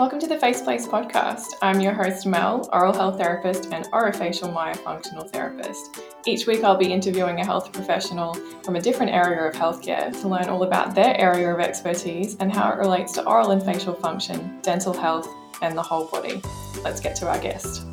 Welcome to the Face Place podcast. I'm your host, Mel, oral health therapist and orofacial myofunctional therapist. Each week, I'll be interviewing a health professional from a different area of healthcare to learn all about their area of expertise and how it relates to oral and facial function, dental health, and the whole body. Let's get to our guest.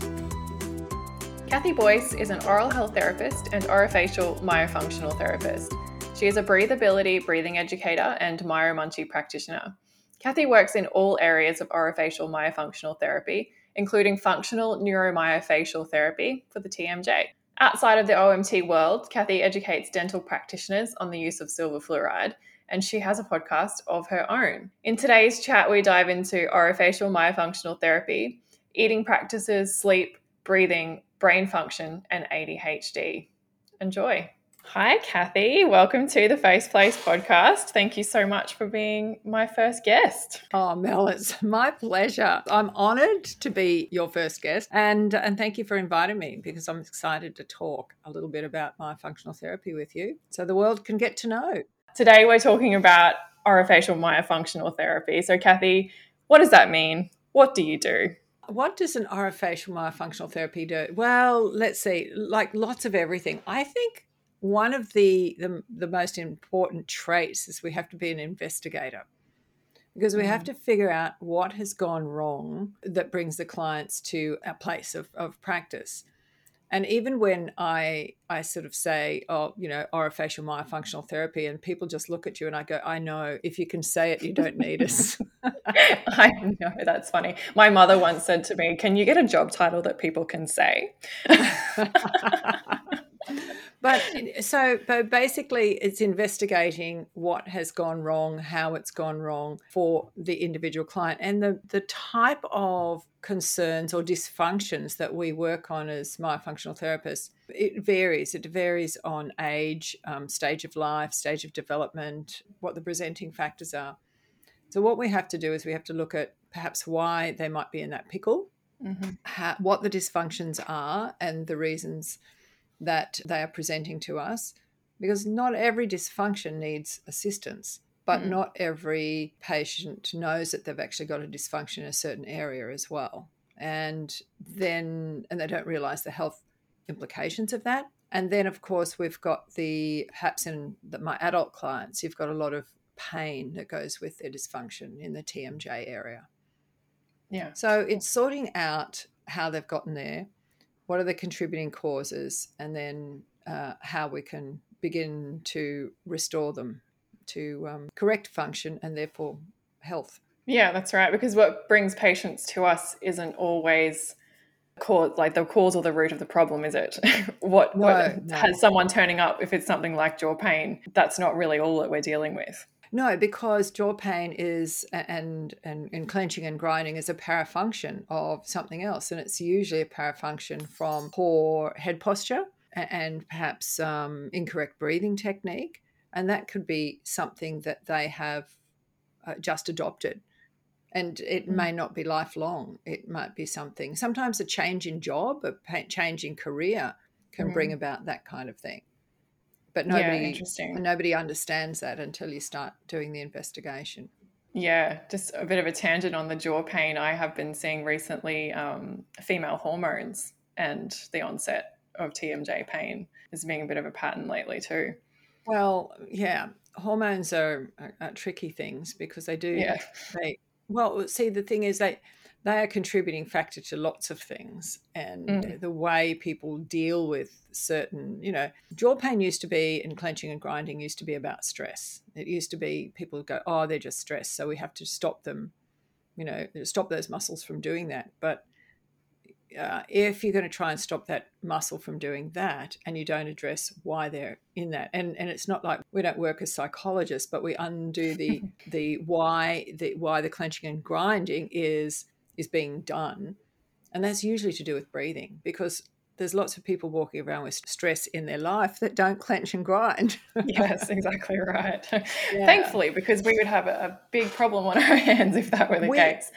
Cathy Boyce is an oral health therapist and orofacial myofunctional therapist. She is a BreatheAbility breathing educator and MyoMunchee practitioner. Cathy works in all areas of orofacial myofunctional therapy, including functional neuromyofascial therapy for the TMJ. Outside of the OMT world, Cathy educates dental practitioners on the use of silver fluoride, and she has a podcast of her own. In today's chat, we dive into orofacial myofunctional therapy, eating practices, sleep, breathing, brain function, and ADHD. Enjoy. Hi, Cathy. Welcome to the Face Place podcast. Thank you so much for being my first guest. Oh, Mel, it's my pleasure. I'm honored to be your first guest, and and thank you for inviting me because I'm excited to talk a little bit about my functional therapy with you, so the world can get to know. Today, we're talking about orofacial myofunctional therapy. So, Cathy, what does that mean? What do you do? What does an orofacial myofunctional therapy do? Well, let's see, like lots of everything. I think one of the, the, the most important traits is we have to be an investigator because we have mm. to figure out what has gone wrong that brings the clients to a place of, of practice and even when I I sort of say, oh, you know, orofacial myofunctional therapy, and people just look at you and I go, I know, if you can say it, you don't need us. I know that's funny. My mother once said to me, "Can you get a job title that people can say?" but so but basically it's investigating what has gone wrong how it's gone wrong for the individual client. And the the type of concerns or dysfunctions that we work on as myofunctional therapists it varies. It varies on age um, stage of life stage of development what the presenting factors are. So what we have to do is we have to look at perhaps why they might be in that pickle mm-hmm. how, what the dysfunctions are and the reasons that they are presenting to us because not every dysfunction needs assistance but mm. not every patient knows that they've actually got a dysfunction in a certain area as well. And then and they don't realize the health implications of that. And then of course we've got the perhaps in the, my adult clients you've got a lot of pain that goes with their dysfunction in the tmj area. Yeah. So it's sorting out how they've gotten there what are the contributing causes, and then uh, how we can begin to restore them to um, correct function and therefore health. Yeah, that's right. Because what brings patients to us isn't always cause like the cause or the root of the problem, is it? what, no, what no. has someone turning up if it's something like jaw pain? That's not really all that we're dealing with. No, because jaw pain is and and, and clenching and grinding is a parafunction of something else, and it's usually a parafunction from poor head posture and perhaps um, incorrect breathing technique, and that could be something that they have uh, just adopted. And it mm. may not be lifelong. It might be something. Sometimes a change in job, a change in career, can mm. bring about that kind of thing but nobody yeah, nobody understands that until you start doing the investigation. Yeah just a bit of a tangent on the jaw pain. I have been seeing recently um, female hormones and the onset of tmj pain is being a bit of a pattern lately too. Well yeah hormones are, are, are tricky things because they do yeah. they well see the thing is they they are a contributing factor to lots of things and mm. the way people deal with certain you know jaw pain used to be and clenching and grinding used to be about stress it used to be people go oh they're just stressed so we have to stop them you know stop those muscles from doing that but uh, if you're going to try and stop that muscle from doing that and you don't address why they're in that and and it's not like we don't work as psychologists but we undo the the why the why the clenching and grinding is is being done. And that's usually to do with breathing because there's lots of people walking around with stress in their life that don't clench and grind. yes, exactly right. Yeah. Thankfully, because we would have a, big problem on our hands if that were the we, case.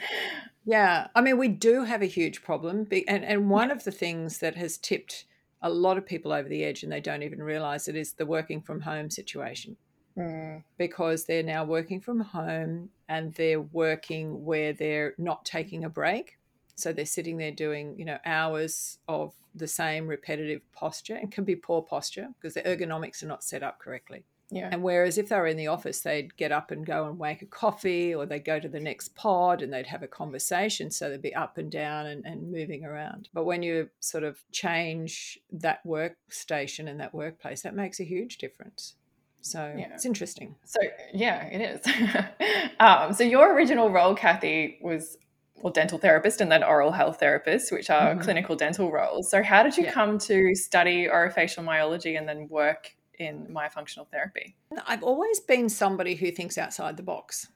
Yeah, I mean, we do have a huge problem. And, and one yeah. of the things that has tipped a lot of people over the edge and they don't even realize it is the working from home situation. Mm. because they're now working from home and they're working where they're not taking a break. So they're sitting there doing, you know, hours of the same repetitive posture and can be poor posture because the ergonomics are not set up correctly. Yeah. And whereas if they were in the office, they'd get up and go and wake a coffee or they'd go to the next pod and they'd have a conversation. So they'd be up and down and, and moving around. But when you sort of change that workstation and that workplace, that makes a huge difference. So yeah. it's interesting. So, yeah, it is. um, so, your original role, Cathy, was well, dental therapist and then oral health therapist, which are mm-hmm. clinical dental roles. So, how did you yeah. come to study orofacial myology and then work in myofunctional therapy? I've always been somebody who thinks outside the box.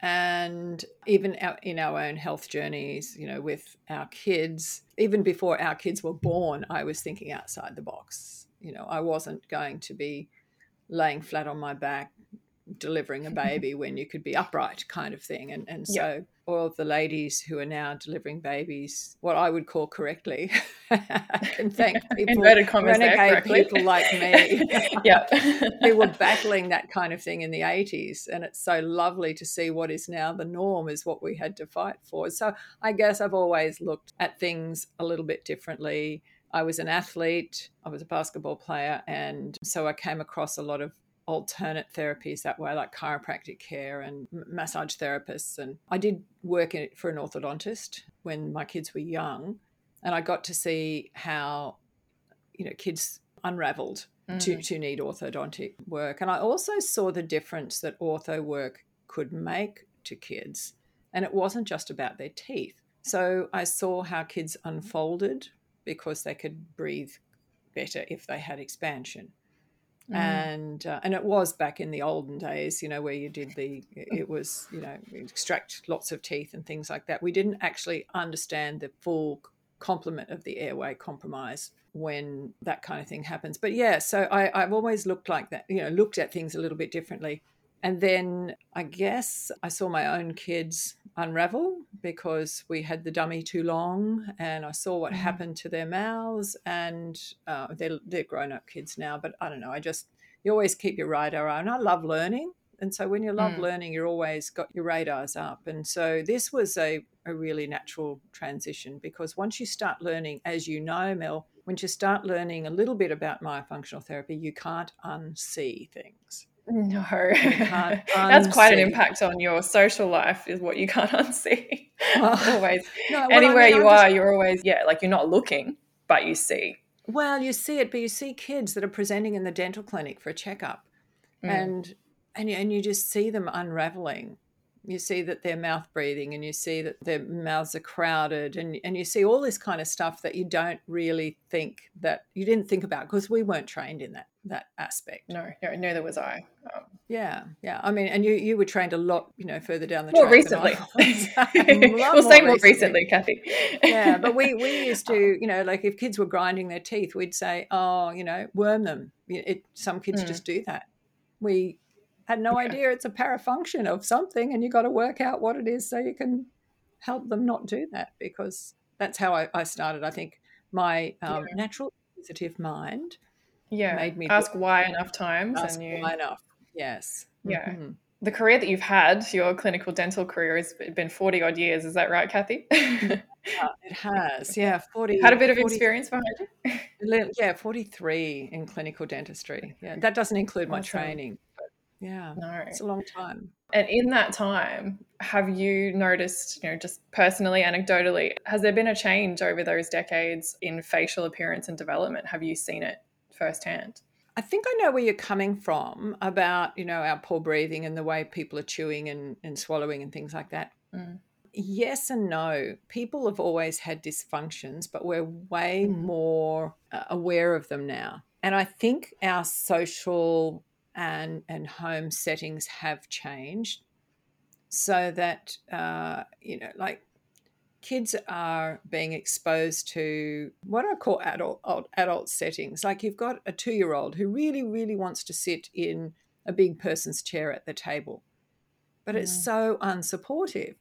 And even in our own health journeys, you know, with our kids, even before our kids were born, I was thinking outside the box. You know, I wasn't going to be laying flat on my back delivering a baby when you could be upright kind of thing. And and so yep. all of the ladies who are now delivering babies what i would call correctly can thank people renegade people like me yeah. who were battling that kind of thing in the 80s and it's so lovely to see what is now the norm is what we had to fight for. So i guess i've always looked at things a little bit differently I was an athlete, I was a basketball player, and so I came across a lot of alternate therapies that way, like chiropractic care and massage therapists. And I did work in, for an orthodontist when my kids were young, and I got to see how, you know, kids unraveled mm. to, to need orthodontic work. And I also saw the difference that ortho work could make to kids. And it wasn't just about their teeth. So I saw how kids unfolded because they could breathe better if they had expansion. Mm. And uh, and it was back in the olden days, you know, where you did the it was you know extract lots of teeth and things like that. We didn't actually understand the full complement of the airway compromise when that kind of thing happens. But yeah, so I, I've always looked like that, you know, looked at things a little bit differently. And then I guess I saw my own kids unravel because we had the dummy too long and I saw what mm-hmm. happened to their mouths. And uh, they're, they're grown up kids now, but I don't know. I just, you always keep your radar on. I love learning. And so when you love mm. learning, you're always got your radars up. And so this was a, a really natural transition because once you start learning, as you know, Mel, when you start learning a little bit about myofunctional therapy, you can't unsee things. No, that's quite an impact on your social life, is what you can't unsee. always, no, well, anywhere I mean, you are, you're always yeah, like you're not looking, but you see. Well, you see it, but you see kids that are presenting in the dental clinic for a checkup, mm. and and and you just see them unraveling you see that they're mouth breathing and you see that their mouths are crowded and, and you see all this kind of stuff that you don't really think that you didn't think about because we weren't trained in that that aspect. No, no neither was i um, yeah yeah i mean and you you were trained a lot you know further down the more recently. We'll say more recently. cathy. Yeah but we we used to you know like if kids were grinding their teeth we'd say oh you know worm them. It, some kids mm. just do that. We had no idea it's a parafunction of something and you got to work out what it is so you can help them not do that because that's how I, I started. I think my um, yeah. natural sensitive mind yeah made me ask why enough times ask and you why enough yes yeah mm-hmm. the career that you've had your clinical dental career has been 40 odd years is that right cathy yeah, it has yeah 40 had a bit of 40, experience behind you yeah 43 in clinical dentistry yeah that doesn't include my awesome. training yeah. No. It's a long time. And in that time, have you noticed, you know, just personally, anecdotally, has there been a change over those decades in facial appearance and development? Have you seen it firsthand? I think I know where you're coming from about, you know, our poor breathing and the way people are chewing and, and swallowing and things like that. Mm. Yes and no. People have always had dysfunctions, but we're way mm. more uh, aware of them now. And I think our social and, and home settings have changed so that, uh, you know, like kids are being exposed to what I call adult adult settings. Like you've got a two year old who really, really wants to sit in a big person's chair at the table, but mm. it's so unsupportive.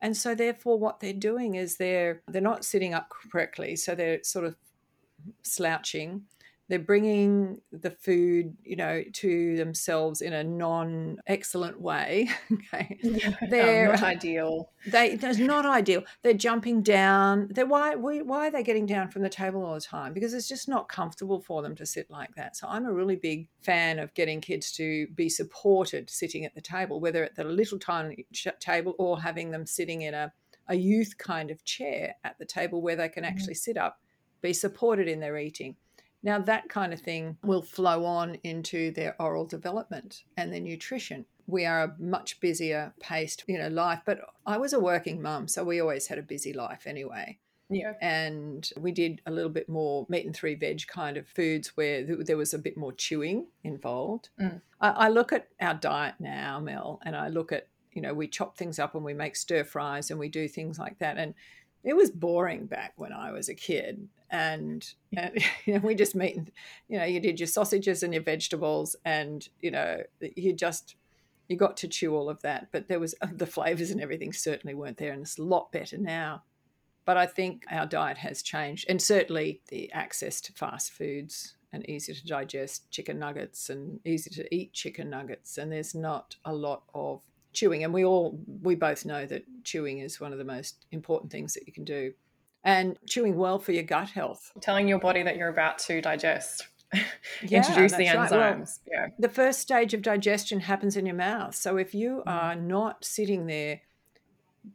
And so therefore what they're doing is they're they're not sitting up correctly. So they're sort of slouching they're bringing the food you know to themselves in a non excellent way okay? Yeah, they're not ideal. they that's not ideal. They're jumping down. They're why why are they getting down from the table all the time? Because it's just not comfortable for them to sit like that. So i'm a really big fan of getting kids to be supported sitting at the table whether at the little tiny table or having them sitting in a, a youth kind of chair at the table where they can mm-hmm. actually sit up be supported in their eating now, that kind of thing will flow on into their oral development and their nutrition. We are a much busier paced, you know, life, but I was a working mum, so we always had a busy life anyway. Yeah. And we did a little bit more meat and three veg kind of foods where there was a bit more chewing involved. Mm. I, I look at our diet now, Mel, and I look at, you know, we chop things up and we make stir fries and we do things like that. And it was boring back when I was a kid and, and uh, you know, we just meet, you know, you did your sausages and your vegetables, and you know, you just you got to chew all of that. But there was the flavors and everything certainly weren't there, and it's a lot better now. But I think our diet has changed, and certainly the access to fast foods and easy to digest chicken nuggets and easy to eat chicken nuggets, and there's not a lot of chewing and we all we both know that chewing is one of the most important things that you can do and chewing well for your gut health. Telling your body that you're about to digest. Yeah, Introduce the enzymes. Right. Well, yeah. The first stage of digestion happens in your mouth. So if you mm. are not sitting there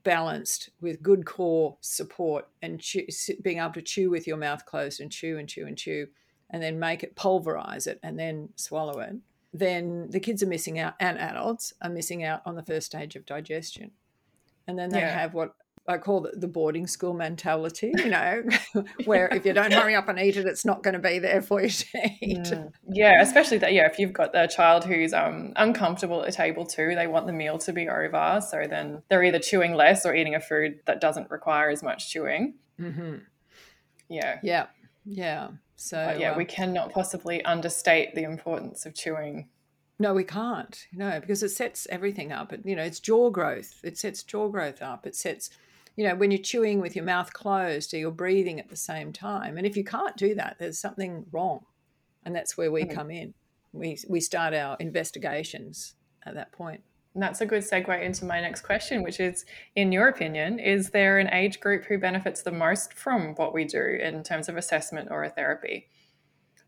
balanced with good core support and chew, being able to chew with your mouth closed and chew and chew and chew and then make it pulverize it and then swallow it, then the kids are missing out and adults are missing out on the first stage of digestion. And then they yeah. have what I call it the boarding school mentality, you know, where if you don't hurry up and eat it, it's not going to be there for you to eat. Mm. Yeah, especially that. Yeah, if you've got a child who's um, uncomfortable at the table too, they want the meal to be over. So then they're either chewing less or eating a food that doesn't require as much chewing. Mm-hmm. Yeah. Yeah. Yeah. So but yeah, um, we cannot possibly understate the importance of chewing no, we can't. No, because it sets everything up. It, you know, it's jaw growth. It sets jaw growth up. It sets you know, when you're chewing with your mouth closed or you're breathing at the same time. And if you can't do that, there's something wrong. And that's where we mm. come in. We, we start our investigations at that point. And that's a good segue into my next question, which is in your opinion, is there an age group who benefits the most from what we do in terms of assessment or a therapy?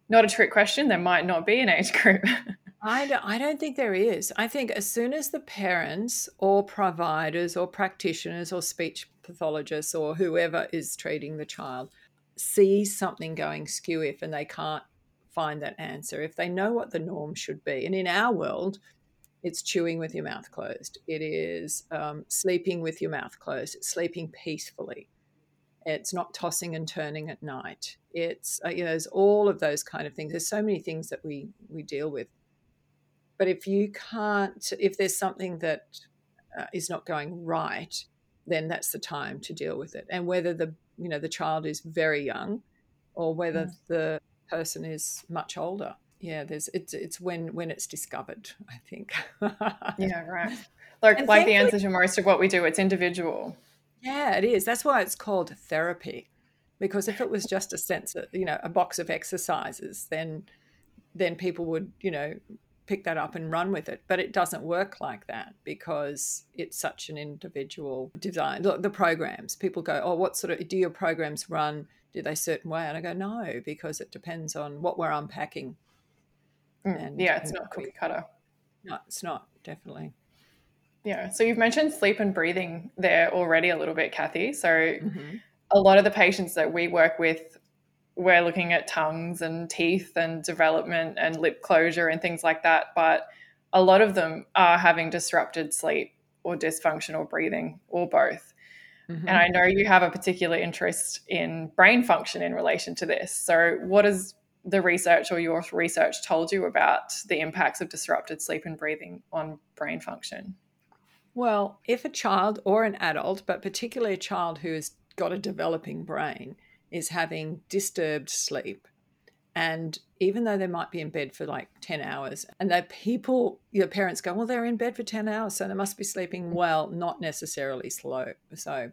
Not a trick question, there might not be an age group. I don't, I don't think there is. I think as soon as the parents or providers or practitioners or speech pathologists or whoever is treating the child sees something going skew if and they can't find that answer, if they know what the norm should be. And in our world, it's chewing with your mouth closed. It is um, sleeping with your mouth closed. It's sleeping peacefully. It's not tossing and turning at night. It's uh, you know, there's all of those kind of things. There's so many things that we we deal with but if you can't, if there's something that uh, is not going right, then that's the time to deal with it. And whether the you know the child is very young, or whether mm. the person is much older, yeah, there's it's it's when when it's discovered. I think. yeah, right. Like like the answer to most of what we do, it's individual. Yeah, it is. That's why it's called therapy, because if it was just a sense of you know a box of exercises, then then people would you know pick that up and run with it. But it doesn't work like that because it's such an individual design. Look, the programs, people go, oh, what sort of, do your programs run? Do they certain way? And I go, no, because it depends on what we're unpacking. Mm, and, yeah, it's not cookie cutter. No, it's not, definitely. Yeah. So you've mentioned sleep and breathing there already a little bit, Cathy. So mm-hmm. a lot of the patients that we work with we're looking at tongues and teeth and development and lip closure and things like that. But a lot of them are having disrupted sleep or dysfunctional breathing or both. Mm-hmm. And I know you have a particular interest in brain function in relation to this. So, what has the research or your research told you about the impacts of disrupted sleep and breathing on brain function? Well, if a child or an adult, but particularly a child who has got a developing brain, is having disturbed sleep. And even though they might be in bed for like 10 hours, and that people, your parents go, well, they're in bed for 10 hours, so they must be sleeping well, not necessarily slow. So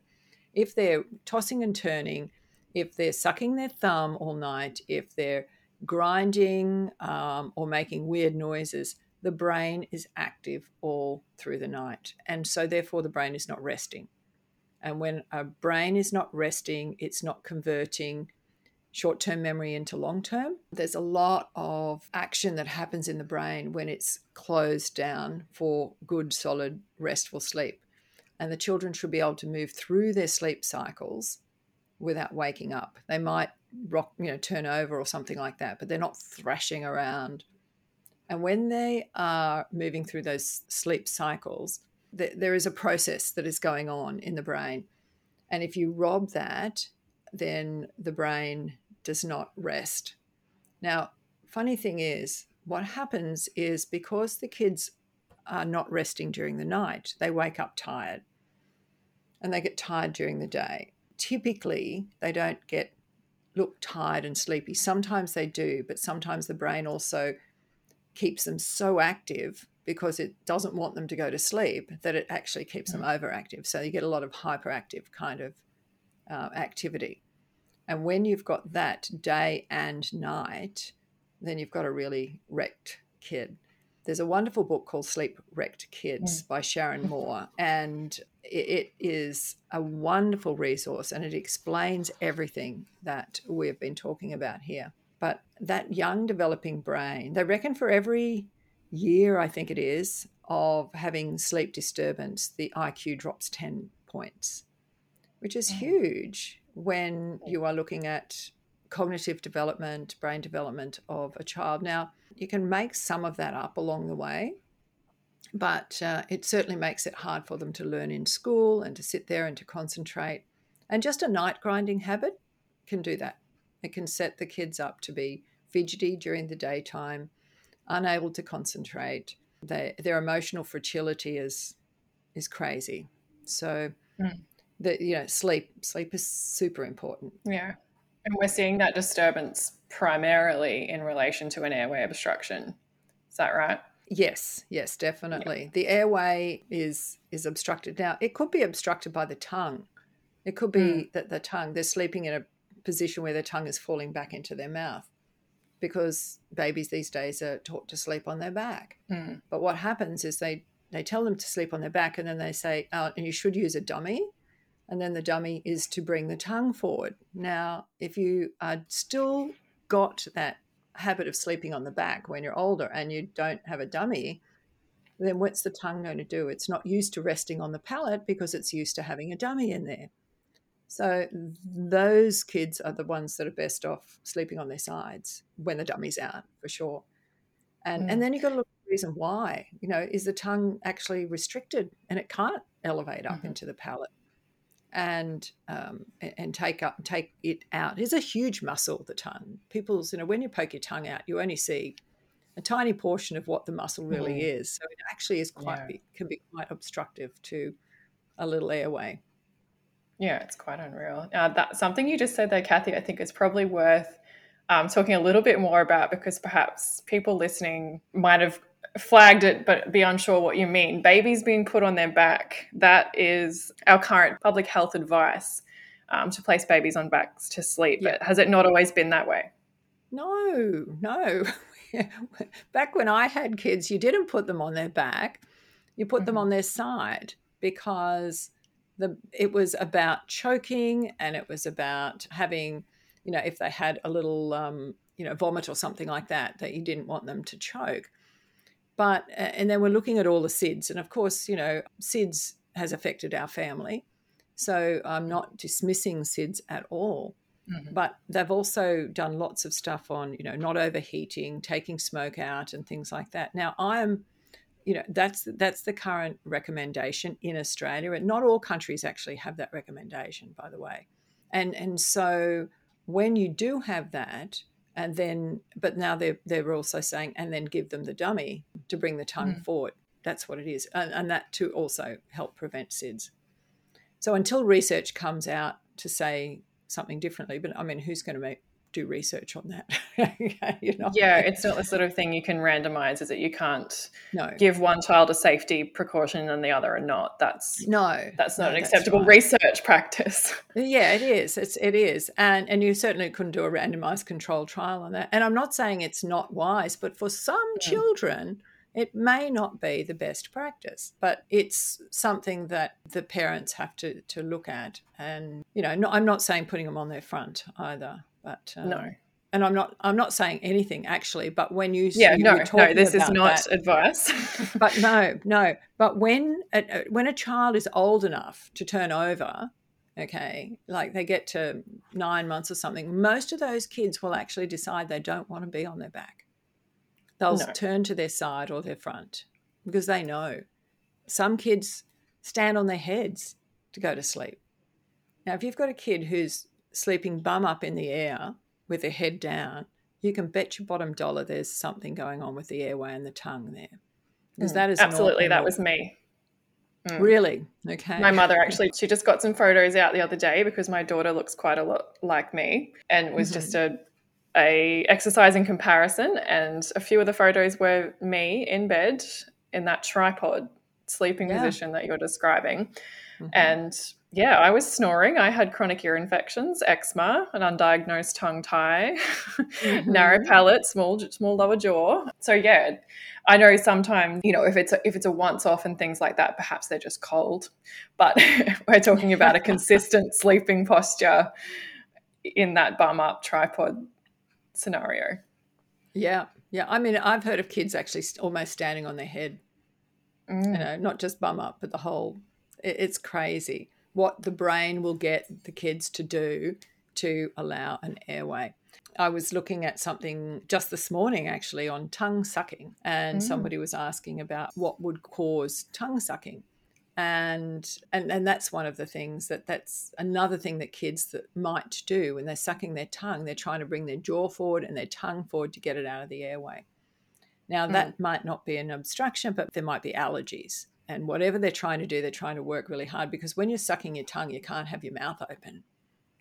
if they're tossing and turning, if they're sucking their thumb all night, if they're grinding um, or making weird noises, the brain is active all through the night. And so, therefore, the brain is not resting. And when a brain is not resting, it's not converting short term memory into long term. There's a lot of action that happens in the brain when it's closed down for good, solid, restful sleep. And the children should be able to move through their sleep cycles without waking up. They might rock, you know, turn over or something like that, but they're not thrashing around. And when they are moving through those sleep cycles, there is a process that is going on in the brain. And if you rob that, then the brain does not rest. Now, funny thing is, what happens is because the kids are not resting during the night, they wake up tired and they get tired during the day. Typically, they don't get look tired and sleepy. Sometimes they do, but sometimes the brain also keeps them so active because it doesn't want them to go to sleep that it actually keeps them mm. overactive. So you get a lot of hyperactive kind of uh, activity. And when you've got that day and night, then you've got a really wrecked kid. There's a wonderful book called Sleep Wrecked Kids mm. by Sharon Moore, and it is a wonderful resource and it explains everything that we've been talking about here. But that young developing brain, they reckon for every year, I think it is, of having sleep disturbance, the IQ drops 10 points, which is mm. huge when you are looking at cognitive development, brain development of a child. Now, you can make some of that up along the way, but uh, it certainly makes it hard for them to learn in school and to sit there and to concentrate. And just a night grinding habit can do that. It can set the kids up to be fidgety during the daytime, unable to concentrate. They, their emotional fragility is is crazy. So mm that you know sleep sleep is super important yeah and we're seeing that disturbance primarily in relation to an airway obstruction is that right yes yes definitely yeah. the airway is is obstructed now it could be obstructed by the tongue it could be mm. that the tongue they're sleeping in a position where their tongue is falling back into their mouth because babies these days are taught to sleep on their back mm. but what happens is they they tell them to sleep on their back and then they say oh, and you should use a dummy and then the dummy is to bring the tongue forward. Now, if you are still got that habit of sleeping on the back when you're older and you don't have a dummy, then what's the tongue going to do? It's not used to resting on the palate because it's used to having a dummy in there. So those kids are the ones that are best off sleeping on their sides when the dummy's out, for sure. And mm. and then you've got to look at the reason why. You know, is the tongue actually restricted and it can't elevate up mm-hmm. into the palate? and um, and take up take it out. It's a huge muscle, the tongue. People's, you know, when you poke your tongue out, you only see a tiny portion of what the muscle really mm. is. So it actually is quite yeah. big, can be quite obstructive to a little airway. Yeah, it's quite unreal. Uh, that something you just said there, Cathy. I think is probably worth um, talking a little bit more about because perhaps people listening might have flagged it but be unsure what you mean. Babies being put on their back, that is our current public health advice um, to place babies on backs to sleep. Yeah. But has it not always been that way? No, no. back when I had kids, you didn't put them on their back, you put mm-hmm. them on their side because the it was about choking and it was about having, you know, if they had a little um, you know, vomit or something like that, that you didn't want them to choke. But, and then we're looking at all the SIDS. And of course, you know, SIDS has affected our family. So I'm not dismissing SIDS at all. Mm-hmm. But they've also done lots of stuff on, you know, not overheating, taking smoke out, and things like that. Now, I'm, you know, that's that's the current recommendation in Australia, and not all countries actually have that recommendation, by the way. And and so when you do have that, and then but now they're they're also saying and then give them the dummy to bring the tongue mm. forward that's what it is and, and that to also help prevent sids so until research comes out to say something differently but i mean who's going to make do research on that. you know? Yeah, it's not the sort of thing you can randomize, is it? You can't no. give one child a safety precaution and the other and not. That's no, that's not no, an acceptable right. research practice. Yeah, it is. It's it is, and and you certainly couldn't do a randomized control trial on that. And I'm not saying it's not wise, but for some mm. children it may not be the best practice, but it's something that the parents have to, to look at. And, you know, no, I'm not saying putting them on their front either, but. Um, no. And I'm not. I'm not saying anything actually. But when you, yeah, you no, no, this is not that, advice. but no, no. But when a, when a child is old enough to turn over, okay, like they get to nine months or something, most of those kids will actually decide they don't want to be on their back They'll no. turn to their side or their front because they know. Some kids stand on their heads to go to sleep. Now, if you've got a kid who's sleeping bum up in the air with their head down, you can bet your bottom dollar there's something going on with the airway and the tongue there. Because mm, that is absolutely that was me. Mm. Really? Okay. My mother actually, she just got some photos out the other day because my daughter looks quite a lot like me and it was mm-hmm. just a a exercising comparison and a few of the photos were me in bed in that tripod sleeping yeah. position that you're describing mm-hmm. and yeah i was snoring i had chronic ear infections eczema an undiagnosed tongue tie mm-hmm. narrow palate small small lower jaw so yeah i know sometimes you know if it's a, if it's a once off and things like that perhaps they're just cold but we're talking about a consistent sleeping posture in that bum up tripod scenario. Yeah. Yeah. I mean, I've heard of kids actually almost standing on their head, mm. you know, not just bum up, but the whole, it's crazy what the brain will get the kids to do to allow an airway. I was looking at something just this morning actually on tongue sucking, and mm. somebody was asking about what would cause tongue sucking and and and that's one of the things that that's another thing that kids that might do when they're sucking their tongue they're trying to bring their jaw forward and their tongue forward to get it out of the airway now mm. that might not be an obstruction but there might be allergies and whatever they're trying to do they're trying to work really hard because when you're sucking your tongue you can't have your mouth open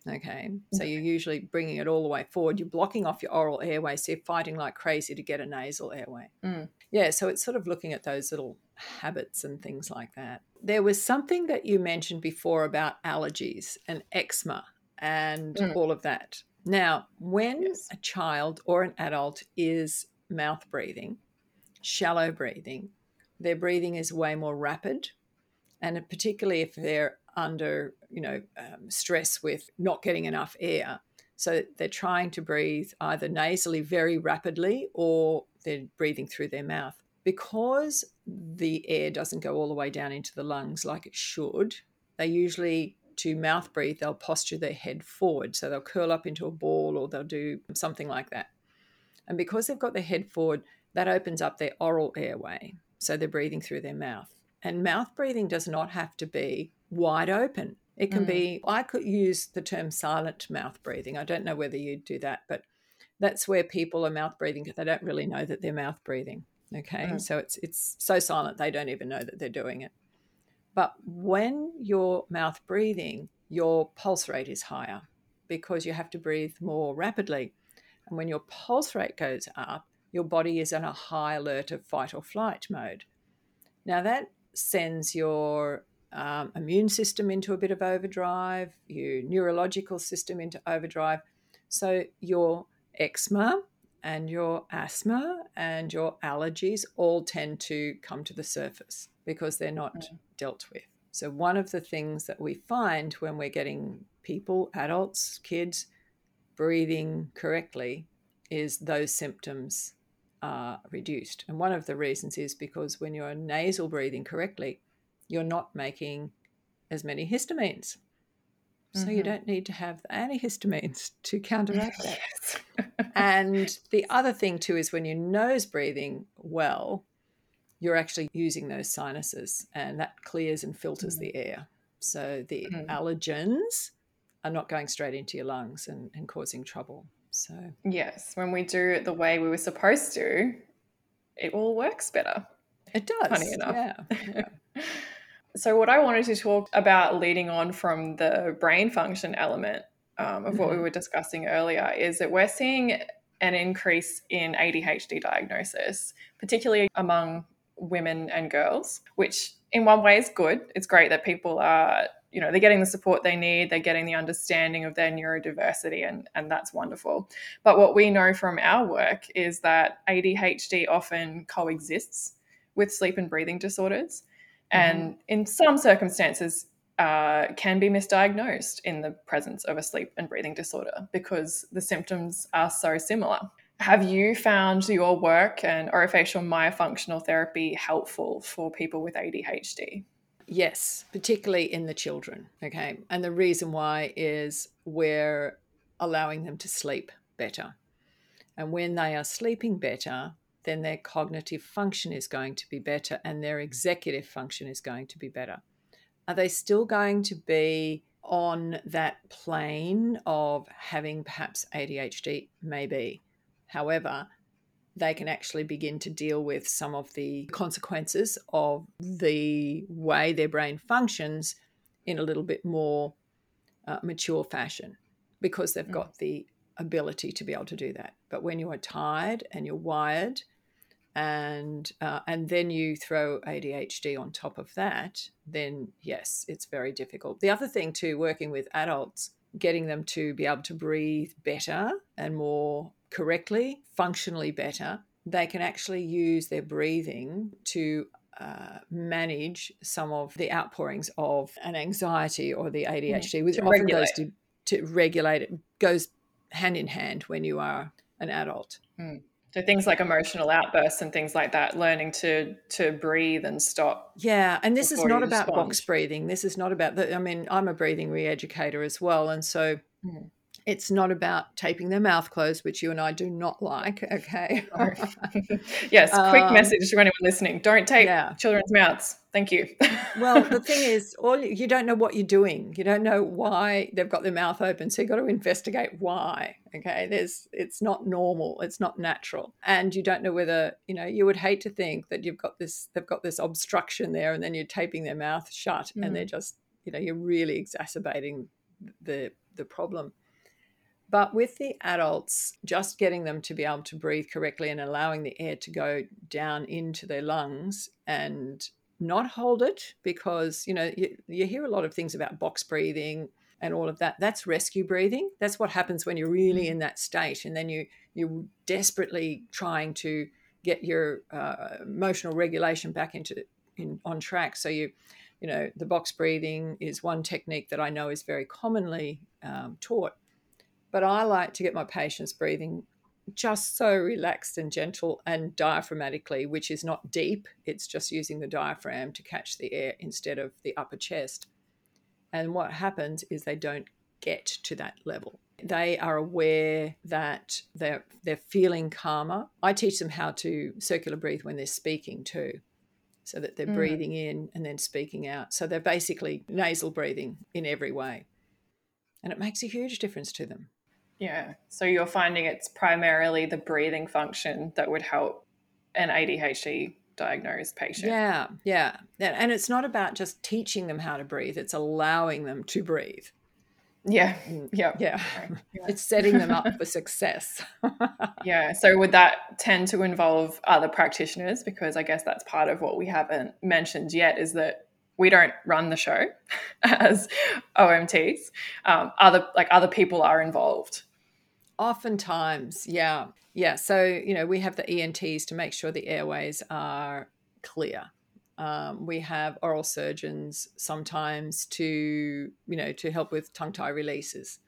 okay so you're usually bringing it all the way forward you're blocking off your oral airway so you're fighting like crazy to get a nasal airway mm. yeah so it's sort of looking at those little habits and things like that there was something that you mentioned before about allergies and eczema and mm. all of that. Now, when yes. a child or an adult is mouth breathing, shallow breathing, their breathing is way more rapid. And particularly if they're under, you know, um, stress with not getting enough air. So they're trying to breathe either nasally very rapidly or they're breathing through their mouth because the air doesn't go all the way down into the lungs like it should, they usually to mouth breathe, they'll posture their head forward. So they'll curl up into a ball or they'll do something like that. And because they've got their head forward, that opens up their oral airway. So they're breathing through their mouth. And mouth breathing does not have to be wide open. It can mm. be, I could use the term silent mouth breathing. I don't know whether you'd do that, but that's where people are mouth breathing because they don't really know that they're mouth breathing. Okay. Mm. So it's it's so silent they don't even know that they're doing it. But when you're mouth breathing, your pulse rate is higher because you have to breathe more rapidly. And when your pulse rate goes up, your body is in a high alert of fight or flight mode. Now, that sends your um, immune system into a bit of overdrive, your neurological system into overdrive. So, your eczema, and your asthma and your allergies all tend to come to the surface because they're not mm. dealt with. So, one of the things that we find when we're getting people, adults, kids, breathing correctly is those symptoms are reduced. And one of the reasons is because when you're nasal breathing correctly, you're not making as many histamines. So mm-hmm. you don't need to have antihistamines to counteract that. and the other thing too is when you're nose breathing well, you're actually using those sinuses and that clears and filters mm-hmm. the air. So the mm-hmm. allergens are not going straight into your lungs and, and causing trouble. So yes, when we do it the way we were supposed to, it all works better. It does. Funny enough. Yeah. yeah. So, what I wanted to talk about leading on from the brain function element um, of what mm-hmm. we were discussing earlier is that we're seeing an increase in ADHD diagnosis, particularly among women and girls, which in one way is good. It's great that people are, you know, they're getting the support they need, they're getting the understanding of their neurodiversity, and, and that's wonderful. But what we know from our work is that ADHD often coexists with sleep and breathing disorders. Mm-hmm. And in some circumstances, uh, can be misdiagnosed in the presence of a sleep and breathing disorder because the symptoms are so similar. Have you found your work and orofacial myofunctional therapy helpful for people with ADHD? Yes, particularly in the children. Okay. And the reason why is we're allowing them to sleep better. And when they are sleeping better, then their cognitive function is going to be better and their executive function is going to be better. Are they still going to be on that plane of having perhaps ADHD? Maybe. However, they can actually begin to deal with some of the consequences of the way their brain functions in a little bit more uh, mature fashion because they've mm. got the ability to be able to do that. But when you are tired and you're wired, and uh, and then you throw ADHD on top of that, then yes, it's very difficult. The other thing too, working with adults, getting them to be able to breathe better and more correctly, functionally better, they can actually use their breathing to uh, manage some of the outpourings of an anxiety or the ADHD, which often regulate. goes to, to regulate it, goes hand in hand when you are an adult. Mm. So things like emotional outbursts and things like that, learning to to breathe and stop. Yeah, and this is not about box breathing. This is not about the. I mean, I'm a breathing re-educator as well, and so. Mm it's not about taping their mouth closed, which you and I do not like. Okay. yes. Quick um, message to anyone listening: don't tape yeah. children's mouths. Thank you. well, the thing is, all you don't know what you're doing. You don't know why they've got their mouth open, so you've got to investigate why. Okay. There's. It's not normal. It's not natural, and you don't know whether you know. You would hate to think that you've got this. They've got this obstruction there, and then you're taping their mouth shut, mm. and they're just. You know, you're really exacerbating the the problem. But with the adults, just getting them to be able to breathe correctly and allowing the air to go down into their lungs and not hold it because, you know, you, you hear a lot of things about box breathing and all of that. That's rescue breathing. That's what happens when you're really mm. in that state. And then you, you're desperately trying to get your uh, emotional regulation back into in, on track. So you, you know, the box breathing is one technique that I know is very commonly um, taught but I like to get my patients breathing just so relaxed and gentle and diaphragmatically, which is not deep. It's just using the diaphragm to catch the air instead of the upper chest. And what happens is they don't get to that level. They are aware that they're they're feeling calmer. I teach them how to circular breathe when they're speaking too. So that they're mm. breathing in and then speaking out. So they're basically nasal breathing in every way. And it makes a huge difference to them. Yeah. So you're finding it's primarily the breathing function that would help an ADHD diagnosed patient. Yeah, yeah. And it's not about just teaching them how to breathe, it's allowing them to breathe. Yeah. Yeah. Yeah. yeah. It's setting them up for success. yeah. So would that tend to involve other practitioners? Because I guess that's part of what we haven't mentioned yet is that we don't run the show as OMTs. Um, other like other people are involved. Oftentimes, yeah. Yeah. So, you know, we have the ENTs to make sure the airways are clear. Um, we have oral surgeons sometimes to, you know, to help with tongue tie releases.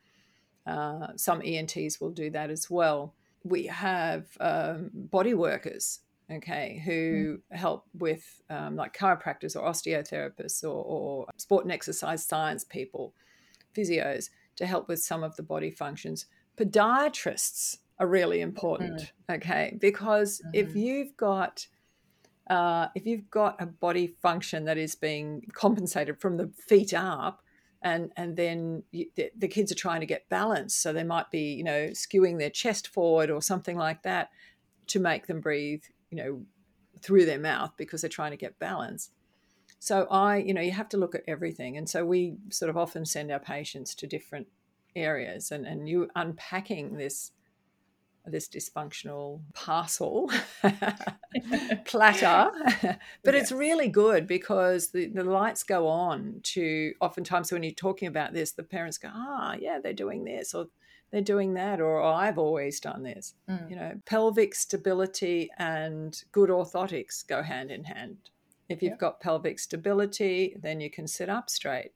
Uh, some ENTs will do that as well. We have um, body workers, okay, who mm. help with um, like chiropractors or osteotherapists or, or sport and exercise science people, physios, to help with some of the body functions podiatrists are really important mm-hmm. okay because mm-hmm. if you've got uh, if you've got a body function that is being compensated from the feet up and and then you, the, the, kids are trying to get balance so they might be you know skewing their chest forward or something like that to make them breathe you know through their mouth because they're trying to get balance so i you know you have to look at everything and so we sort of often send our patients to different areas and, and you unpacking this this dysfunctional parcel platter. But it's really good because the, the lights go on to oftentimes when you're talking about this the parents go ah yeah they're doing this or they're doing that or oh, i've always done this. Mm. you know pelvic stability and good orthotics go hand in hand. If you've yep. got pelvic stability then you can sit up straight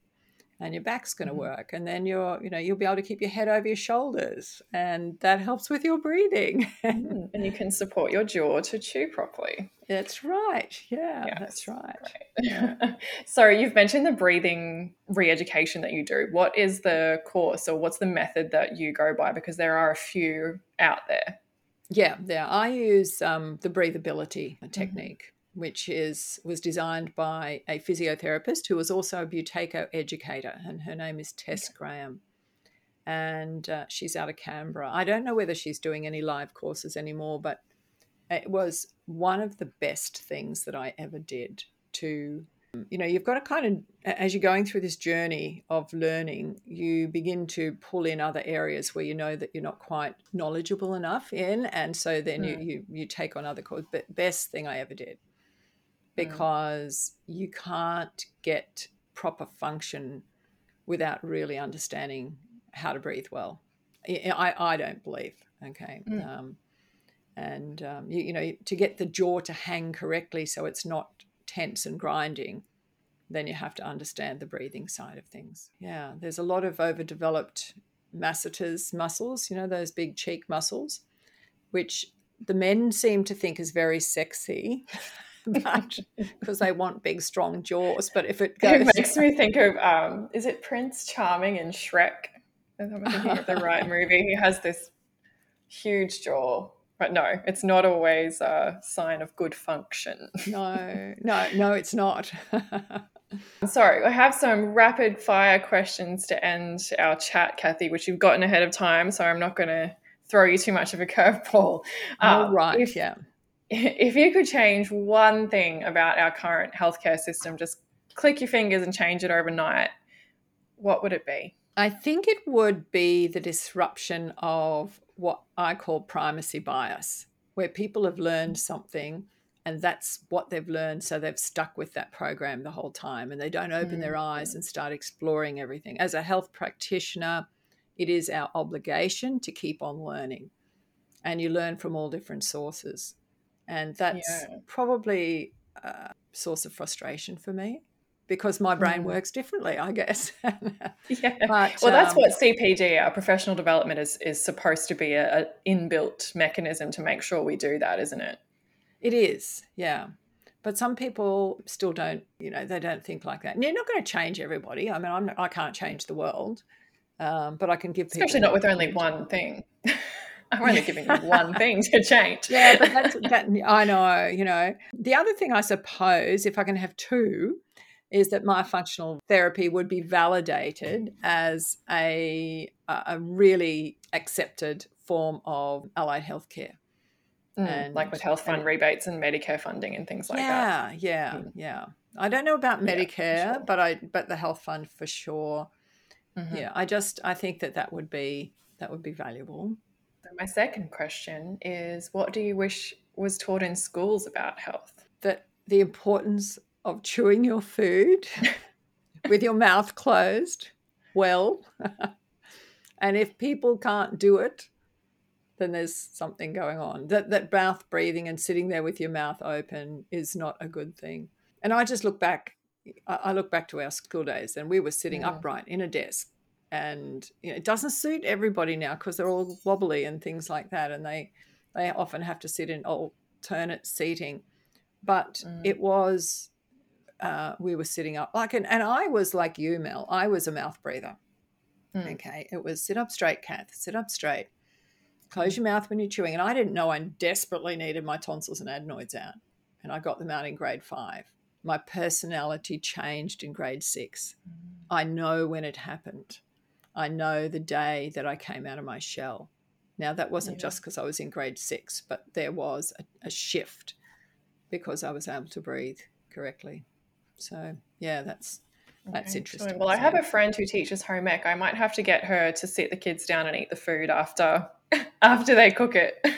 and your back's going to mm-hmm. work and then you're you know you'll be able to keep your head over your shoulders and that helps with your breathing mm, and you can support your jaw to chew properly that's right yeah yes, that's right, right. Yeah. so you've mentioned the breathing re-education that you do what is the course or what's the method that you go by because there are a few out there yeah yeah i use um, the BreatheAbility mm-hmm. technique which is was designed by a physiotherapist who was also a Buteyko educator, and her name is Tess okay. Graham. And uh, she's out of Canberra. I don't know whether she's doing any live courses anymore, but it was one of the best things that I ever did to you know you've got to kind of as you're going through this journey of learning you begin to pull in other areas where you know that you're not quite knowledgeable enough in and so then mm. you, you you take on other courses but best thing i ever did. Because mm. you can't get proper function without really understanding how to breathe well. I, I don't believe. Okay. Mm. Um, and, um, you, you know, to get the jaw to hang correctly so it's not tense and grinding, then you have to understand the breathing side of things. Yeah. There's a lot of overdeveloped masseters muscles, you know, those big cheek muscles, which the men seem to think is very sexy. because they want big, strong jaws. But if it goes, it makes me think of um, is it Prince Charming in Shrek? I'm thinking of the right movie. He has this huge jaw, but no, it's not always a sign of good function. no, no, no, it's not. Sorry, I have some rapid fire questions to end our chat, Cathy, which you've gotten ahead of time, so I'm not going to throw you too much of a curveball. Um, right, if, yeah if you could change one thing about our current healthcare system, just click your fingers and change it overnight, what would it be? I think it would be the disruption of what I call primacy bias, where people have learned something and that's what they've learned. So they've stuck with that program the whole time and they don't open mm-hmm. their eyes and start exploring everything. As a health practitioner, it is our obligation to keep on learning. And you learn from all different sources and that's yeah. probably a source of frustration for me because my brain mm. works differently, I guess. yeah. But, well, that's um, what CPD, our professional development, is is supposed to be a, a, inbuilt mechanism to make sure we do that, isn't it? It is, yeah. But some people still don't, you know, they don't think like that. And you're not going to change everybody. I mean, I'm, I can't change the world, um, but I can give people. Especially not with only one thing. I'm only giving you one thing to change. Yeah, but that's that. I know. You know, the other thing I suppose, if I can have two, is that my functional therapy would be validated as a a really accepted form of allied healthcare. Mm, and like with health fund rebates and Medicare funding and things like yeah, that. Yeah, yeah, mm. yeah. I don't know about Medicare, yeah, sure. but I but the health fund for sure. Mm-hmm. Yeah, I just I think that that would be that would be valuable. My second question is what do you wish was taught in schools about health? That the importance of chewing your food with your mouth closed well. and if people can't do it, then there's something going on. That that mouth breathing and sitting there with your mouth open is not a good thing. And I just look back I look back to our school days and we were sitting yeah. upright in a desk and you know, it doesn't suit everybody now because they're all wobbly and things like that, and they they often have to sit in alternate seating. But mm. it was uh, we were sitting up like, and, and I was like you, Mel. I was a mouth breather. Mm. Okay, it was sit up straight, Kath. Sit up straight. Close your mouth when you're chewing. And I didn't know I desperately needed my tonsils and adenoids out, and I got them out in grade five. My personality changed in grade six. Mm. I know when it happened I know the day that I came out of my shell. Now, that wasn't yeah. just because I was in grade six, but there was a, a, shift because I was able to breathe correctly. So, yeah, that's That's Okay, interesting. sure. Well, I have a friend who teaches home ec. I might have to get her to sit the kids down and eat the food after after they cook it.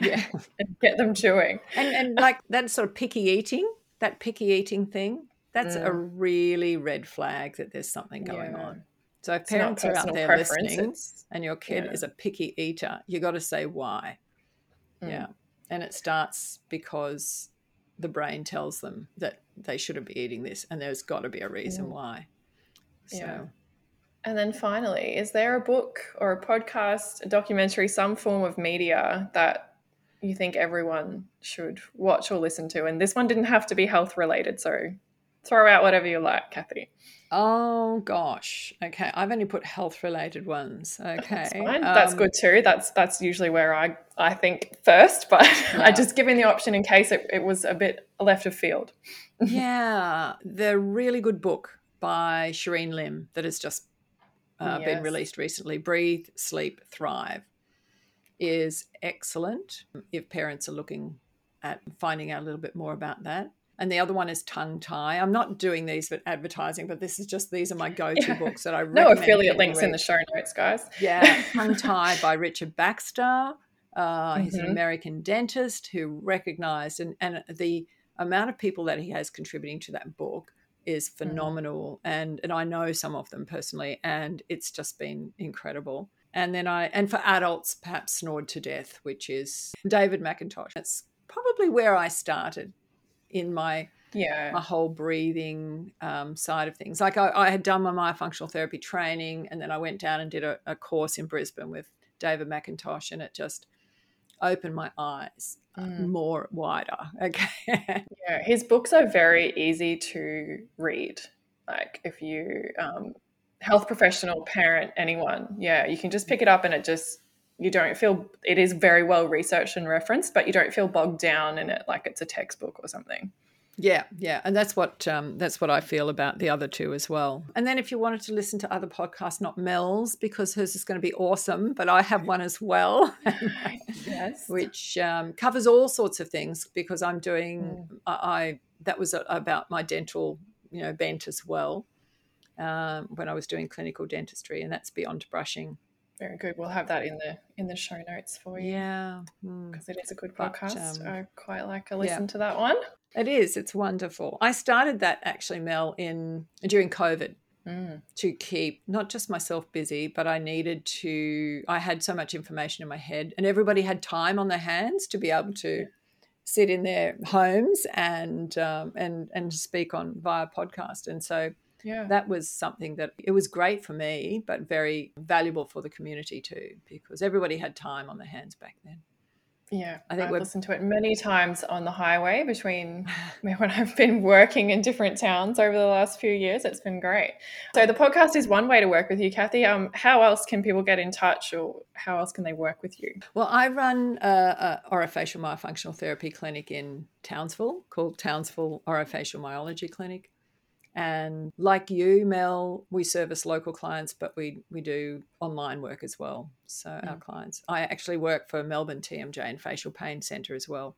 Yeah. and get them chewing. and and like that sort of picky eating, that picky eating thing, that's a mm. really red flag that there's something going Yeah. on. So if It's parents are out there listening and your kid yeah. is a picky eater, you got to say why. Mm. Yeah. And it starts because the brain tells them that they shouldn't be eating this and there's got to be a reason Mm. why. So Yeah. And then finally, is there a book or a podcast, a documentary, some form of media that you think everyone should watch or listen to? And this one didn't have to be health related, so throw out whatever you like, Cathy. Oh gosh. Okay. I've only put health related ones. Okay. That's fine. that's Um, good too. That's that's usually where I I think first, but Yeah. I just given the option in case it, it was a bit left of field. yeah. The really good book by Shereen Lim that has just uh, been released recently Breathe, Sleep, Thrive is excellent if parents are looking at finding out a little bit more about that. And the other one is Tongue Tie. I'm not doing these for advertising, but this is just these are my go-to Yeah. books that I read. No affiliate links in the show notes, guys. Yeah, Tongue Tie by Richard Baxter. Uh, He's an Mhm. American dentist who recognized, and, and the amount of people that he has contributing to that book is phenomenal. And, and I know some of them personally, and it's just been incredible. And then I, and for adults, perhaps Snored to Death, which is David McIntosh. That's probably where I started in my Yeah. my whole breathing um, side of things. Like I, I had done my myofunctional therapy training, and then I went down and did a, a course in Brisbane with David McIntosh, and it just opened my eyes uh, Mm. more wider. Okay. Yeah, his books are very easy to read. Like if you um, health professional, parent, anyone, yeah, you can just pick it up and it just you don't feel it is very well researched and referenced, but you don't feel bogged down in it like it's a textbook or something. yeah, yeah, and that's what um, that's what I feel about the other two as well. And then if you wanted to listen to other podcasts, not Mel's, because hers is going to be awesome, but I have one as well. Yes. which um, covers all sorts of things because I'm doing I, I that was about my dental you know bent as well um, when I was doing clinical dentistry and that's beyond brushing Very good. We'll have that in the in the show notes for you yeah mm. because it is a good But, podcast. um, I quite like a listen to that one. it is it's wonderful I started that actually Mel in during COVID Mm. to keep not just myself busy, but I needed to. I had so much information in my head, and everybody had time on their hands to be able to sit in their homes and um, and and speak on via podcast. And so Yeah. that was something that it was great for me, but very valuable for the community too, because everybody had time on their hands back then. Yeah, I think I've we're- listened to it many times on the highway between when I've been working in different towns over the last few years. It's been great. So the podcast is one way to work with you, Cathy. Um, how else can people get in touch, or how else can they work with you? Well, I run a, a orofacial myofunctional therapy clinic in Townsville called Townsville Orofacial Myology Clinic. And like you, Mel, we service local clients, but we, we do online work as well. So our mm. clients, I actually work for Melbourne TMJ and Facial Pain Centre as well,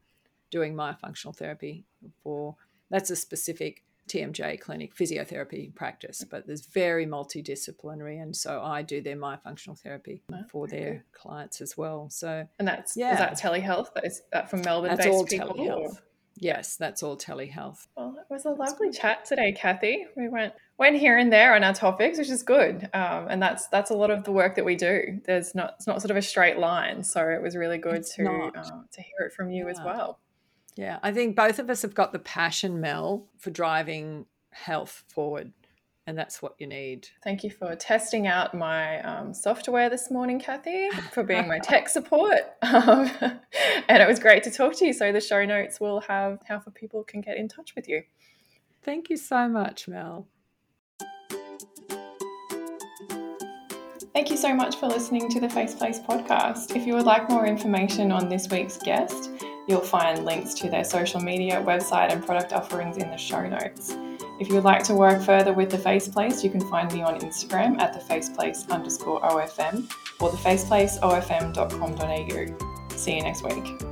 doing myofunctional therapy for that's a specific TMJ clinic physiotherapy practice, mm. but there's very multidisciplinary, and so I do their myofunctional therapy oh, for their clients as well. So And that's Yeah. is that telehealth? That is that from Melbourne that's based all people? telehealth. Yes, that's all telehealth. Well, it was a lovely chat today, Cathy. We went went here and there on our topics, which is good. Um, and that's that's a lot of the work that we do. There's not it's not sort of a straight line, so it was really good It's to uh, to hear it from you as well. Yeah, I think both of us have got the passion, Mel, for driving health forward, and that's what you need. Thank you for testing out my um, software this morning, Cathy, for being my tech support. Um, and it was great to talk to you. So the show notes will have how for people can get in touch with you. Thank you so much, Mel. Thank you so much for listening to the Face Place podcast. If you would like more information on this week's guest, you'll find links to their social media, website, and product offerings in the show notes. If you would like to work further with the Face Place, you can find me on Instagram at the faceplace underscore OFM or thefaceplaceofm.com.au. See you next week.